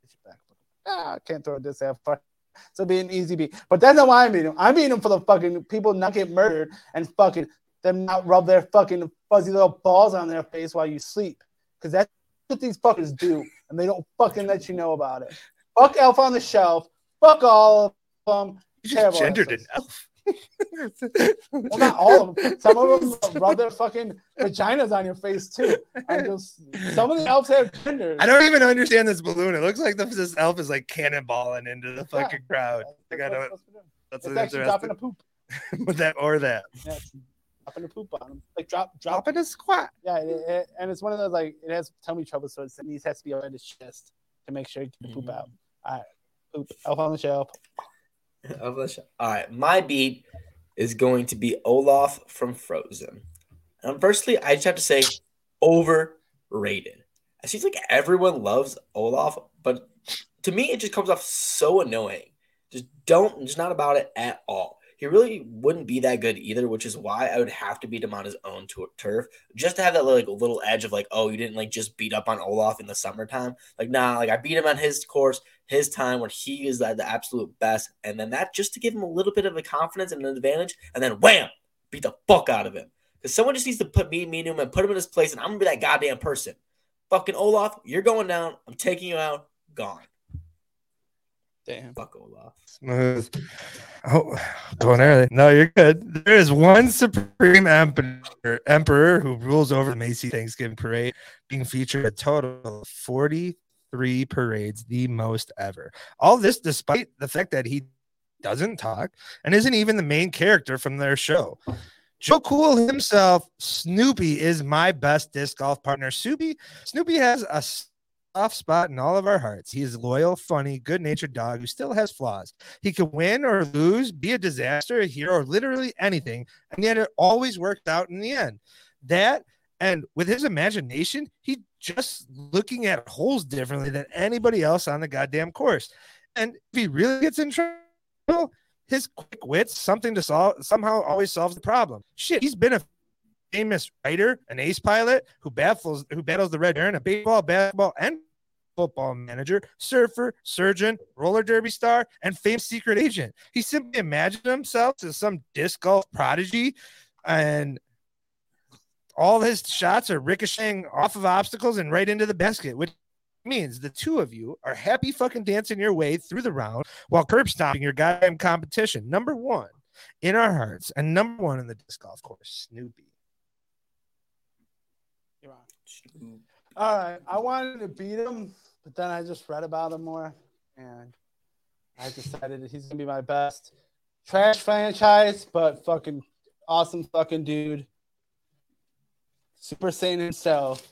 Ah, I can't throw this that far. So be an easy beat. But that's not why I'm beating them. I'm beating them for the fucking people not get murdered and fucking them not rub their fucking fuzzy little balls on their face while you sleep. because that's what these fuckers do, and they don't fucking let you know about it. Fuck Elf on the Shelf. Fuck all of them. You just Terrible gendered an elf. Well, not all of them. Some of them rub their fucking vaginas on your face too. And just some of the elves have genders. I don't even understand this balloon. It looks like the, this elf is like cannonballing into the Yeah. fucking crowd. That's Like, I what don't, it's supposed to that's It's actually dropping a poop. With that or that. Yeah, dropping a poop on them. Like drop, drop. Dropping a squat. Yeah, it, it- and it's one of those like it has tummy trouble, so it's, it needs has to be on his chest to make sure get the poop mm-hmm. out. All right, poop. Elf on the shelf. All right, my beat is going to be Olaf from Frozen. And firstly, I just have to say, overrated. It seems like everyone loves Olaf, but to me, it just comes off so annoying. Just don't, just not about it at all. He really wouldn't be that good either, which is why I would have to beat him on his own tur- turf, just to have that like little edge of like, oh, you didn't like just beat up on Olaf in the summertime. Like, nah, like I beat him on his course, his time when he is at the absolute best, and then that just to give him a little bit of a confidence and an advantage, and then wham, beat the fuck out of him. Because someone just needs to put me, and me, and him, and put him in his place, and I'm gonna be that goddamn person. Fucking Olaf, you're going down. I'm taking you out. Gone. Damn. Fuck Olaf. Smooth. Oh, going early. No, you're good. There is one supreme emperor, emperor who rules over the Macy Thanksgiving parade, being featured a total of 43 parades, the most ever. All this despite the fact that he doesn't talk and isn't even the main character from their show. Joe Cool himself, Snoopy is my best disc golf partner. Snoopy, Snoopy has a soft spot in all of our hearts. He is a loyal, funny, good-natured dog who still has flaws. He can win or lose, be a disaster, a hero, or literally anything, and yet it always worked out in the end. That and with his imagination, he just looking at holes differently than anybody else on the goddamn course. And if he really gets in trouble, his quick wits, something to solve, somehow always solves the problem. Shit, he's been a famous writer, an ace pilot who battles who battles the red baron, a baseball, basketball, and football manager, surfer, surgeon, roller derby star, and famous secret agent. He simply imagined himself as some disc golf prodigy, and all his shots are ricocheting off of obstacles and right into the basket, which means the two of you are happy fucking dancing your way through the round while curb stomping your goddamn competition. Number one in our hearts, and number one in the disc golf course, Snoopy. All right, I wanted to beat him, but then I just read about him more, and I decided that he's gonna be my best. Trash franchise, but fucking awesome fucking dude. Super Saiyan himself,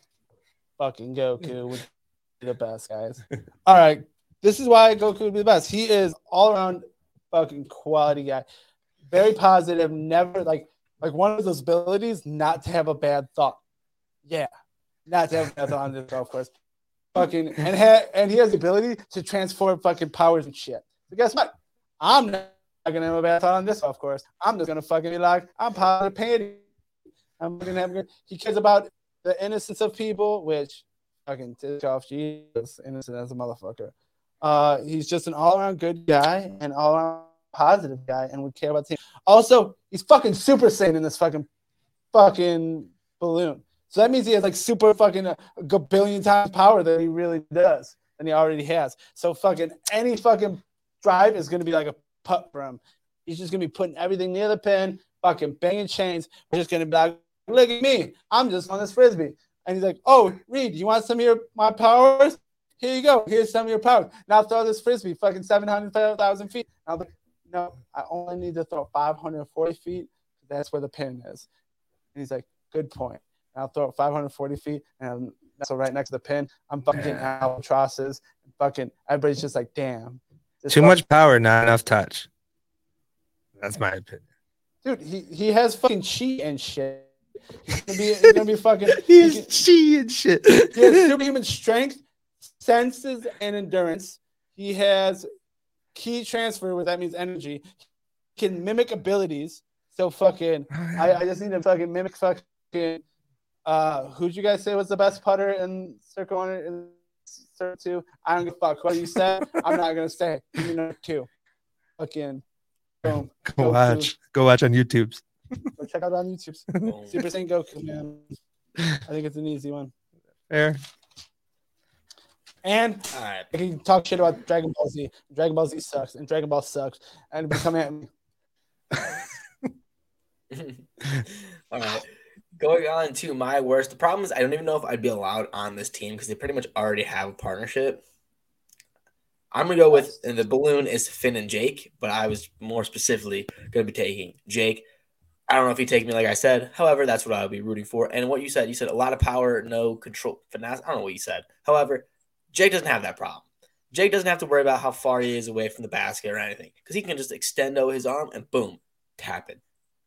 fucking Goku would be the best, guys. All right, this is why Goku would be the best. He is all around fucking quality guy, very positive. Never like like one of those abilities not to have a bad thought. Yeah, not to have bad on the golf course. Fucking and ha- and he has the ability to transform fucking powers and shit. So guess what? I'm not gonna have a thought on this golf course. I'm just gonna fucking be like, I'm positive painting. I'm gonna have. He cares about the innocence of people, which fucking disc golf, Jesus, innocent as a motherfucker. Uh, he's just an all around good guy and all around positive guy, and would care about the team. Also, he's fucking super saiyan in this fucking fucking balloon. So that means he has like super fucking uh, a, a billion times power that he really does and he already has. So fucking any fucking drive is gonna be like a putt for him. He's just gonna be putting everything near the pin, fucking banging chains. We're just gonna be like, look at me, I'm just on this frisbee. And he's like, oh, Reed, you want some of your my powers? Here you go. Here's some of your powers. Now throw this frisbee fucking 700,000 feet. I'm like, no, I only need to throw 540 feet. That's where the pin is. And he's like, good point. I'll throw it 540 feet, and so right next to the pin, I'm fucking albatrosses. Fucking everybody's just like, damn. Too much power, not enough touch. That's my opinion. dude. He he has fucking chi and shit. He's gonna be, he's gonna be fucking. he He's can- chi and shit. He has superhuman strength, senses, and endurance. He has key transfer, what that means energy. He can mimic abilities. So fucking, I, I just need to fucking mimic fucking. Uh, who'd you guys say was the best putter in Circle One and Circle Two? I don't give a fuck what you said. I'm not gonna say. Give me number two. Again, boom. Go watch. Go watch on YouTube. Go check out on YouTube. Boom. Super Saiyan Goku, man. I think it's an easy one. Fair. And All right. I can talk shit about Dragon Ball Z. Dragon Ball Z sucks, and Dragon Ball sucks, and become at me. All right. Going on to my worst. The problem is I don't even know if I'd be allowed on this team because they pretty much already have a partnership. I'm gonna go with and the balloon is Finn and Jake, but I was more specifically gonna be taking Jake. I don't know if he take me like I said. However, that's what I would be rooting for. And what you said, you said a lot of power, no control, finesse. I don't know what you said. However, Jake doesn't have that problem. Jake doesn't have to worry about how far he is away from the basket or anything because he can just extendo his arm and boom, tap it.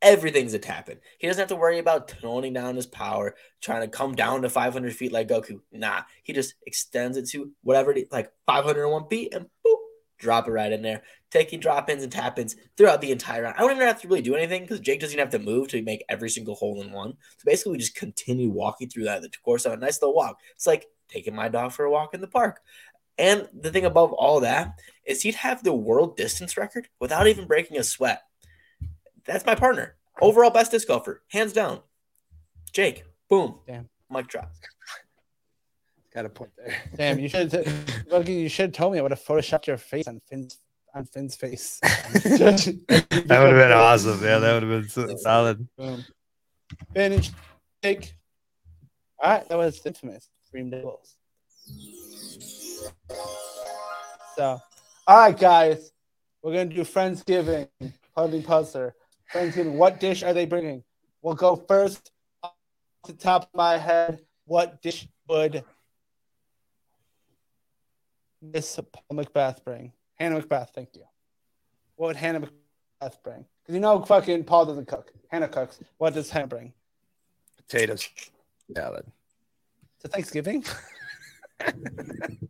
Everything's a tapping. He doesn't have to worry about toning down his power, trying to come down to 500 feet like Goku. Nah, he just extends it to whatever, like 501 feet, and boop, drop it right in there. Taking drop ins and tap ins throughout the entire round. I don't even have to really do anything because Jake doesn't even have to move to make every single hole in one. So basically, we just continue walking through that the course of a nice little walk. It's like taking my dog for a walk in the park. And the thing above all that is he'd have the world distance record without even breaking a sweat. That's my partner. Overall best disc golfer, hands down. Jake, boom, Damn. mic drop. Got a point there. Damn, you should Logan, you should have told me I would have photoshopped your face on Finn's on Finn's face. That would have been awesome. Yeah, that would have been so- solid. Boom. Finn Jake. All right, that was infamous. Dream Devils. So, all right, guys, we're gonna do Friendsgiving, puzzling puzzler. Friendsgiving. What dish are they bringing? We'll go first. Off the top of my head, what dish would Miss Paul McBeth bring? Hannah McBeth, thank you. What would Hannah McBeth bring? Because you know, fucking Paul doesn't cook. Hannah cooks. What does Hannah bring? Potatoes. Salad. To Thanksgiving?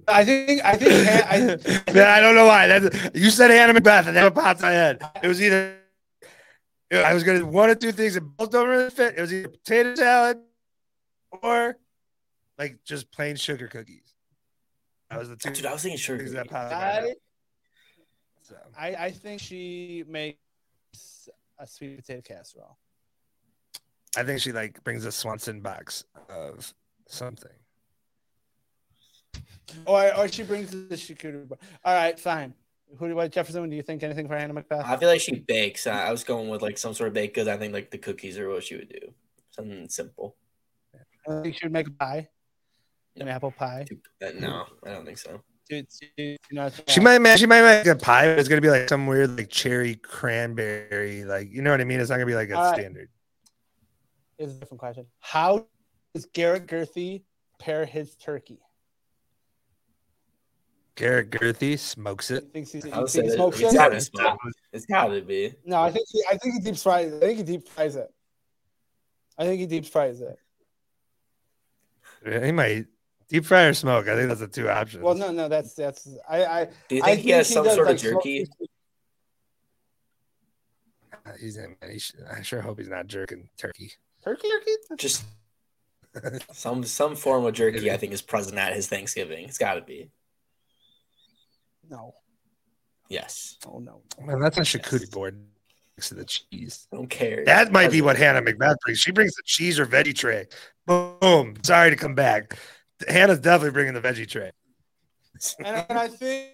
I think I think Han- I, Man, I don't know why. That's, you said Hannah McBeth, and that popped in my head. It was either I was gonna one or two things that both don't really fit. It was either potato salad or like just plain sugar cookies. That was the two Dude, I was thinking sugar. Cookies that cookie. popped I. So, I I think she makes a sweet potato casserole. I think she like brings a Swanson box of something. Or or she brings the charcuterie board. All right, fine. Who do what Jefferson? Do you think anything for Hannah McBeth? I feel like she bakes. I I was going with like some sort of baked goods. I think like the cookies are what she would do. Something simple. I think she would make a pie, an apple pie. Uh, No, I don't think so. Dude, you know, She might make she might make a pie, but it's gonna be like some weird like cherry cranberry, like you know what I mean? It's not gonna be like a All right. standard. It's a different question. How does Garrett Gurthie pair his turkey? Garrett Gurthie smokes it. Thinks he's, I would he smokes it's it? gotta, smoke. it's gotta be. No, I think he, I think he deep fries. I think he deep fries it. I think he deep fries it. He might deep fry or smoke. I think that's the two options. Well, no, no, that's that's. I I. Do you I think he has some does, sort of like, smoke- jerky? Uh, he's in, he should, I sure hope he's not jerking turkey. Turkey, turkey. Just some some form of jerky. I think is present at his Thanksgiving. It's got to be. No, Yes. oh no. Man, that's a charcuterie board next to the cheese. I don't care. That might be what Hannah McBeth brings. She brings the cheese or veggie tray. Boom. Sorry to come back. Hannah's definitely bringing the veggie tray. And, and I think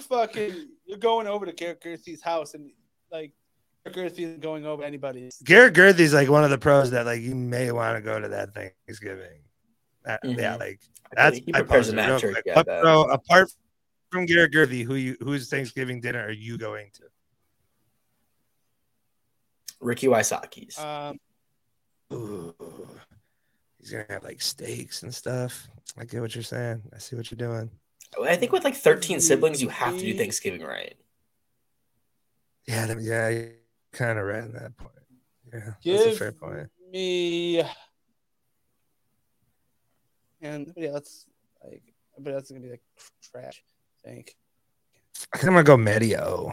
fucking you're going over to Garrett Gurthie's house and like Garrett Gurthie isn't going over anybody's. Garrett Gurthie's like one of the pros that like you may want to go to that Thanksgiving. Uh, Yeah, Mhm. like I feel that's like he my prepares a poster mad real turkey. quick. I Up- bet. so apart from Garrett Gurthie, who you whose Thanksgiving dinner are you going to? Ricky Wysocki's. Um, Ooh, he's gonna have like steaks and stuff. I get what you're saying. I see what you're doing. I think with like 13 siblings, you have to do Thanksgiving right. Yeah, yeah, you're kind of right in that point. Yeah, that's a fair point. me and nobody else like everybody else is gonna be like trash. I think. I think I'm gonna go Medio.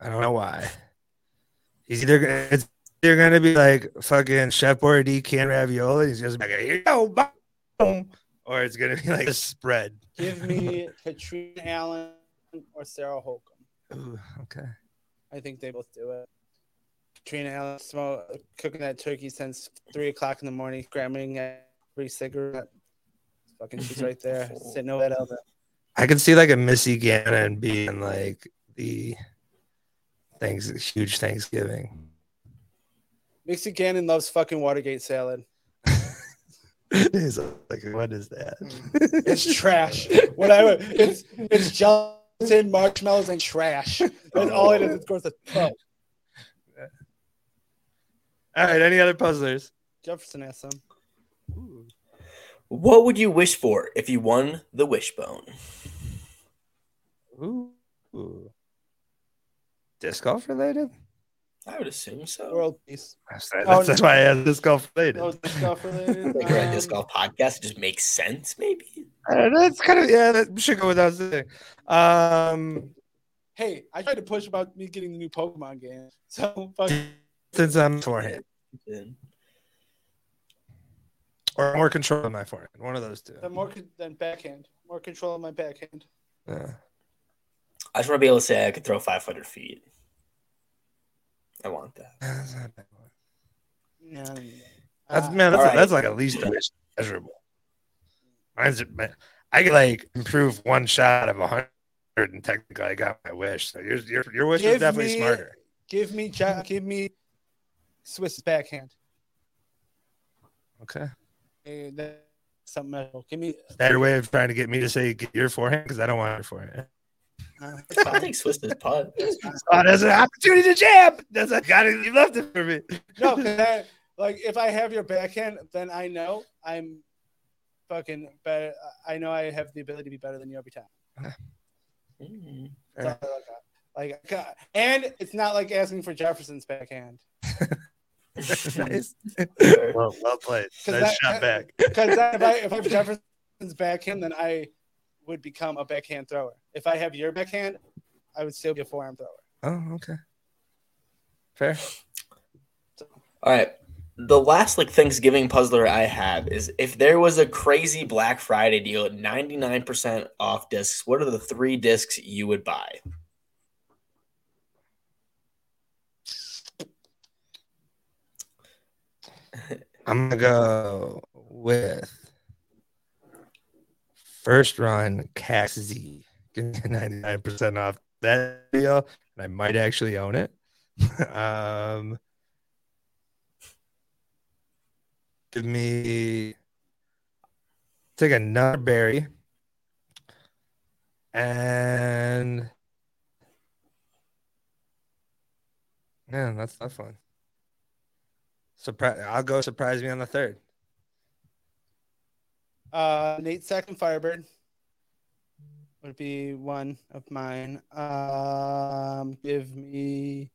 I don't know why. He's either gonna it's either gonna be like fucking Chef Boyardee canned ravioli. He's just like here you go, boom, or it's gonna be like a spread. Give me Catrina Allen or Sarah Hokom. Ooh, okay. I think they both do it. Catrina Allen smoke, cooking that turkey since three o'clock in the morning, grabbing every cigarette, Fucking, she's right there, sitting over that elbow. I can see like a Missy Gannon being like the things huge Thanksgiving. Missy Gannon loves fucking Watergate salad. It's like, what is that? It's trash. What I would, it's it's gelatin, marshmallows, and trash. That's all it is. Of course, it's oh, All right, any other puzzlers? Jefferson has some. What would you wish for if you won the wishbone? Ooh. Ooh. Disc golf related? I would assume so. World peace. That's, that's, Oh, that's why I asked disc golf related. Oh, disc golf related. Like we're at disc Um, golf podcast, it just makes sense, maybe. Uh, that's kind of yeah. That should go without saying. Um, Hey, I tried to push about me getting the new Pokemon game. So fuck. since I'm forehand or more control of my forehand, one of those two. Then more con- than backhand. More control of my backhand. Yeah. I just want to be able to say I could throw 500 feet. I want that. That's not bad. No, no, no. That's Uh, man. That's, all right. that's like at least measurable. Mine's man, I could like improve one shot of a hundred, and technically I got my wish. So your your your wish is definitely me- smarter. Give me, Ja- give me Swiss backhand. Okay. Hey, that's something measurable. Give me. Is that your way of trying to get me to say get your forehand? Because I don't want your forehand. I think Swiss is putt. Oh, there's an opportunity to jam. That's a got it. You left it for me. No, that, like if I have your backhand, then I know I'm fucking better. I know I have the ability to be better than you every time. Mm. That's all I look at. Like, I got- and it's not like asking for Jefferson's backhand nice. Well, well played. 'Cause Nice that- shot back. because if I if I have Jefferson's backhand, then I would become a backhand thrower. If I have your backhand, I would still be a forearm thrower. Oh, okay. Fair. All right. The last like Thanksgiving puzzler I have is if there was a crazy Black Friday deal at 99% off discs, what are the three discs you would buy? I'm gonna go with first run Cax Z. Give 99% off that deal, and I might actually own it. um, give me take another berry and yeah, that's not fun. Surprise! I'll go surprise me on the third. Uh, Nate Sexton Firebird would be one of mine. Um, give me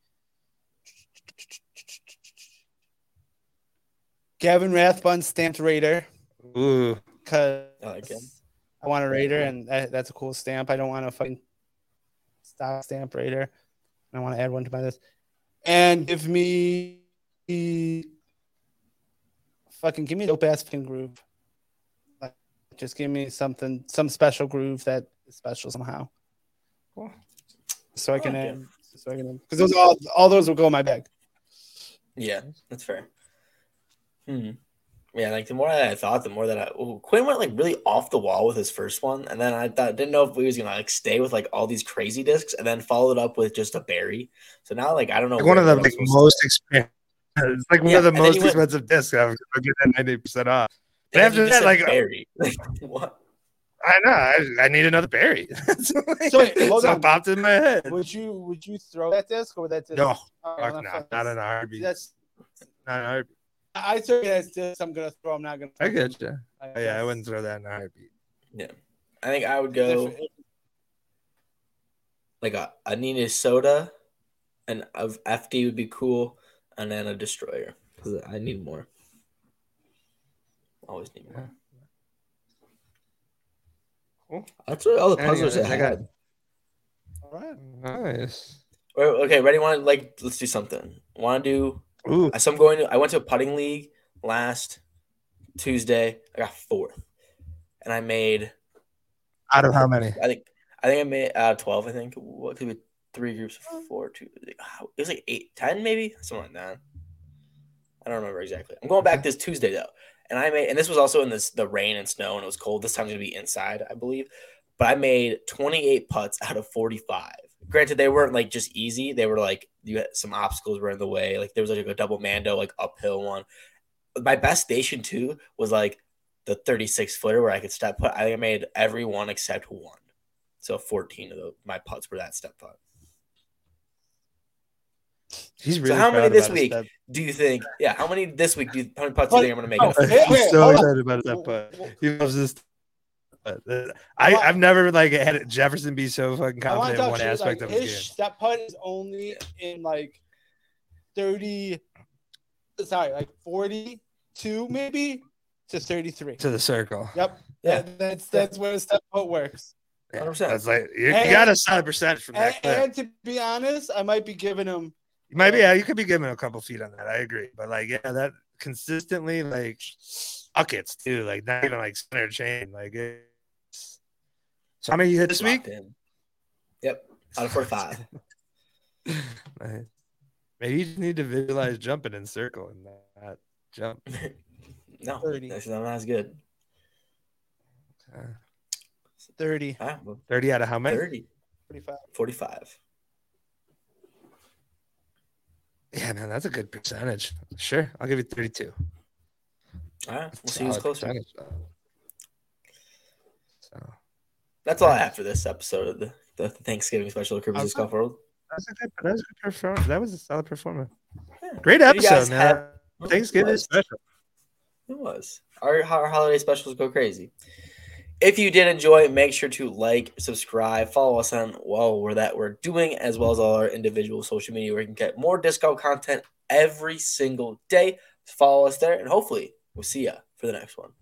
Gavin Rathbun stamped Raider Ooh, because I like. I want a Raider and that, that's a cool stamp. I don't want a fucking stock stamp Raider. I want to add one to my list. And give me fucking give me dope ass fucking groove. Like, just give me something, some special groove that is special somehow. Cool. So I can I like add, so I can because those all all those will go in my bag. Yeah, that's fair. Hmm. Yeah, like the more that I thought, the more that I ooh, Quinn went like really off the wall with his first one, and then I thought didn't know if we was gonna like stay with like all these crazy discs, and then followed up with just a berry. So now like I don't know. like one of where the like most expensive. It's like one Yeah, of the most you went- expensive discs. I'm gonna get that ninety percent off. But and after that, like uh, berry. Like, what? I know I, I need another berry. so wait, hold so it on. popped in my head. Would you would you throw that disc or would that disc? No, All right, fuck no, fuck not this. in a. That's Not in a heartbeat. I took it as disc. I'm gonna throw. I'm not gonna. I get you. Like, Oh, yeah, I wouldn't throw that in a heartbeat. Yeah. I think I would go if- like a, a Nina soda, and of FD would be cool, and then a destroyer because I need more. Always need more. Cool. That's really all the Anyways, puzzlers I I got- had. All right. Nice. Wait, Okay, ready? Want to like? Let's do something. Want to do? Ooh, So I'm going to. I went to a putting league last Tuesday. I got fourth, and I made. out of how many? I think. I think I made uh, twelve. I think what could be three groups of four, two. It was like eight, ten, maybe something like that. I don't remember exactly. I'm going back this Tuesday though, and I made, and this was also in this the rain and snow, and it was cold. This time's gonna be inside, I believe. But I made 28 putts out of 45. Granted, they weren't like just easy. They were like you had some obstacles were in the way. Like there was like a double mando, like uphill one. My best station too was like the 36 footer where I could step put. I think I made every one except one. So 14 of the, my putts were that step putt. He's So how many this week? step- Do you think? Yeah, how many this week? Do you, how many putts do you think I'm gonna make? Oh, out He's so hold excited about that putt. He loves this. But uh, I, I've never like had Jefferson be so fucking confident in one aspect like, of his his game. step putt is only in like 30, sorry, like 42 maybe to 33. To the circle. Yep. Yeah. That- that's that's where his step putt works. Yeah, 100%. That's like you, you And- got a solid percentage from that clip. and to be honest, I might be giving him You might be, yeah, you could be giving a couple feet on that. I agree, but like, yeah, that consistently like buckets too, like not even like center chain. Like, it's... so how many you hit this week? In. Yep, out of 45. Nice. Maybe you just need to visualize jumping in circle and not jump. no, 30. that's not as good. Uh, 30, Ah, well, Thirty out of how many? 30, 45. 45. Yeah, man, that's a good percentage. Sure, I'll give you thirty-two. All right, we'll see who's closer. So That's all I have for this episode of the, the Thanksgiving special of Kirby's. Golf World. that's a good. That was a good performance. That was a solid performance. Yeah. Great Did you guys episode, man. have- Thanksgiving special. It was. Our, our holiday specials go crazy. If you did enjoy, make sure to like, subscribe, follow us on well we're that we're doing, as well as all our individual social media where you can get more disc golf content every single day. Follow us there, and hopefully we'll see ya for the next one.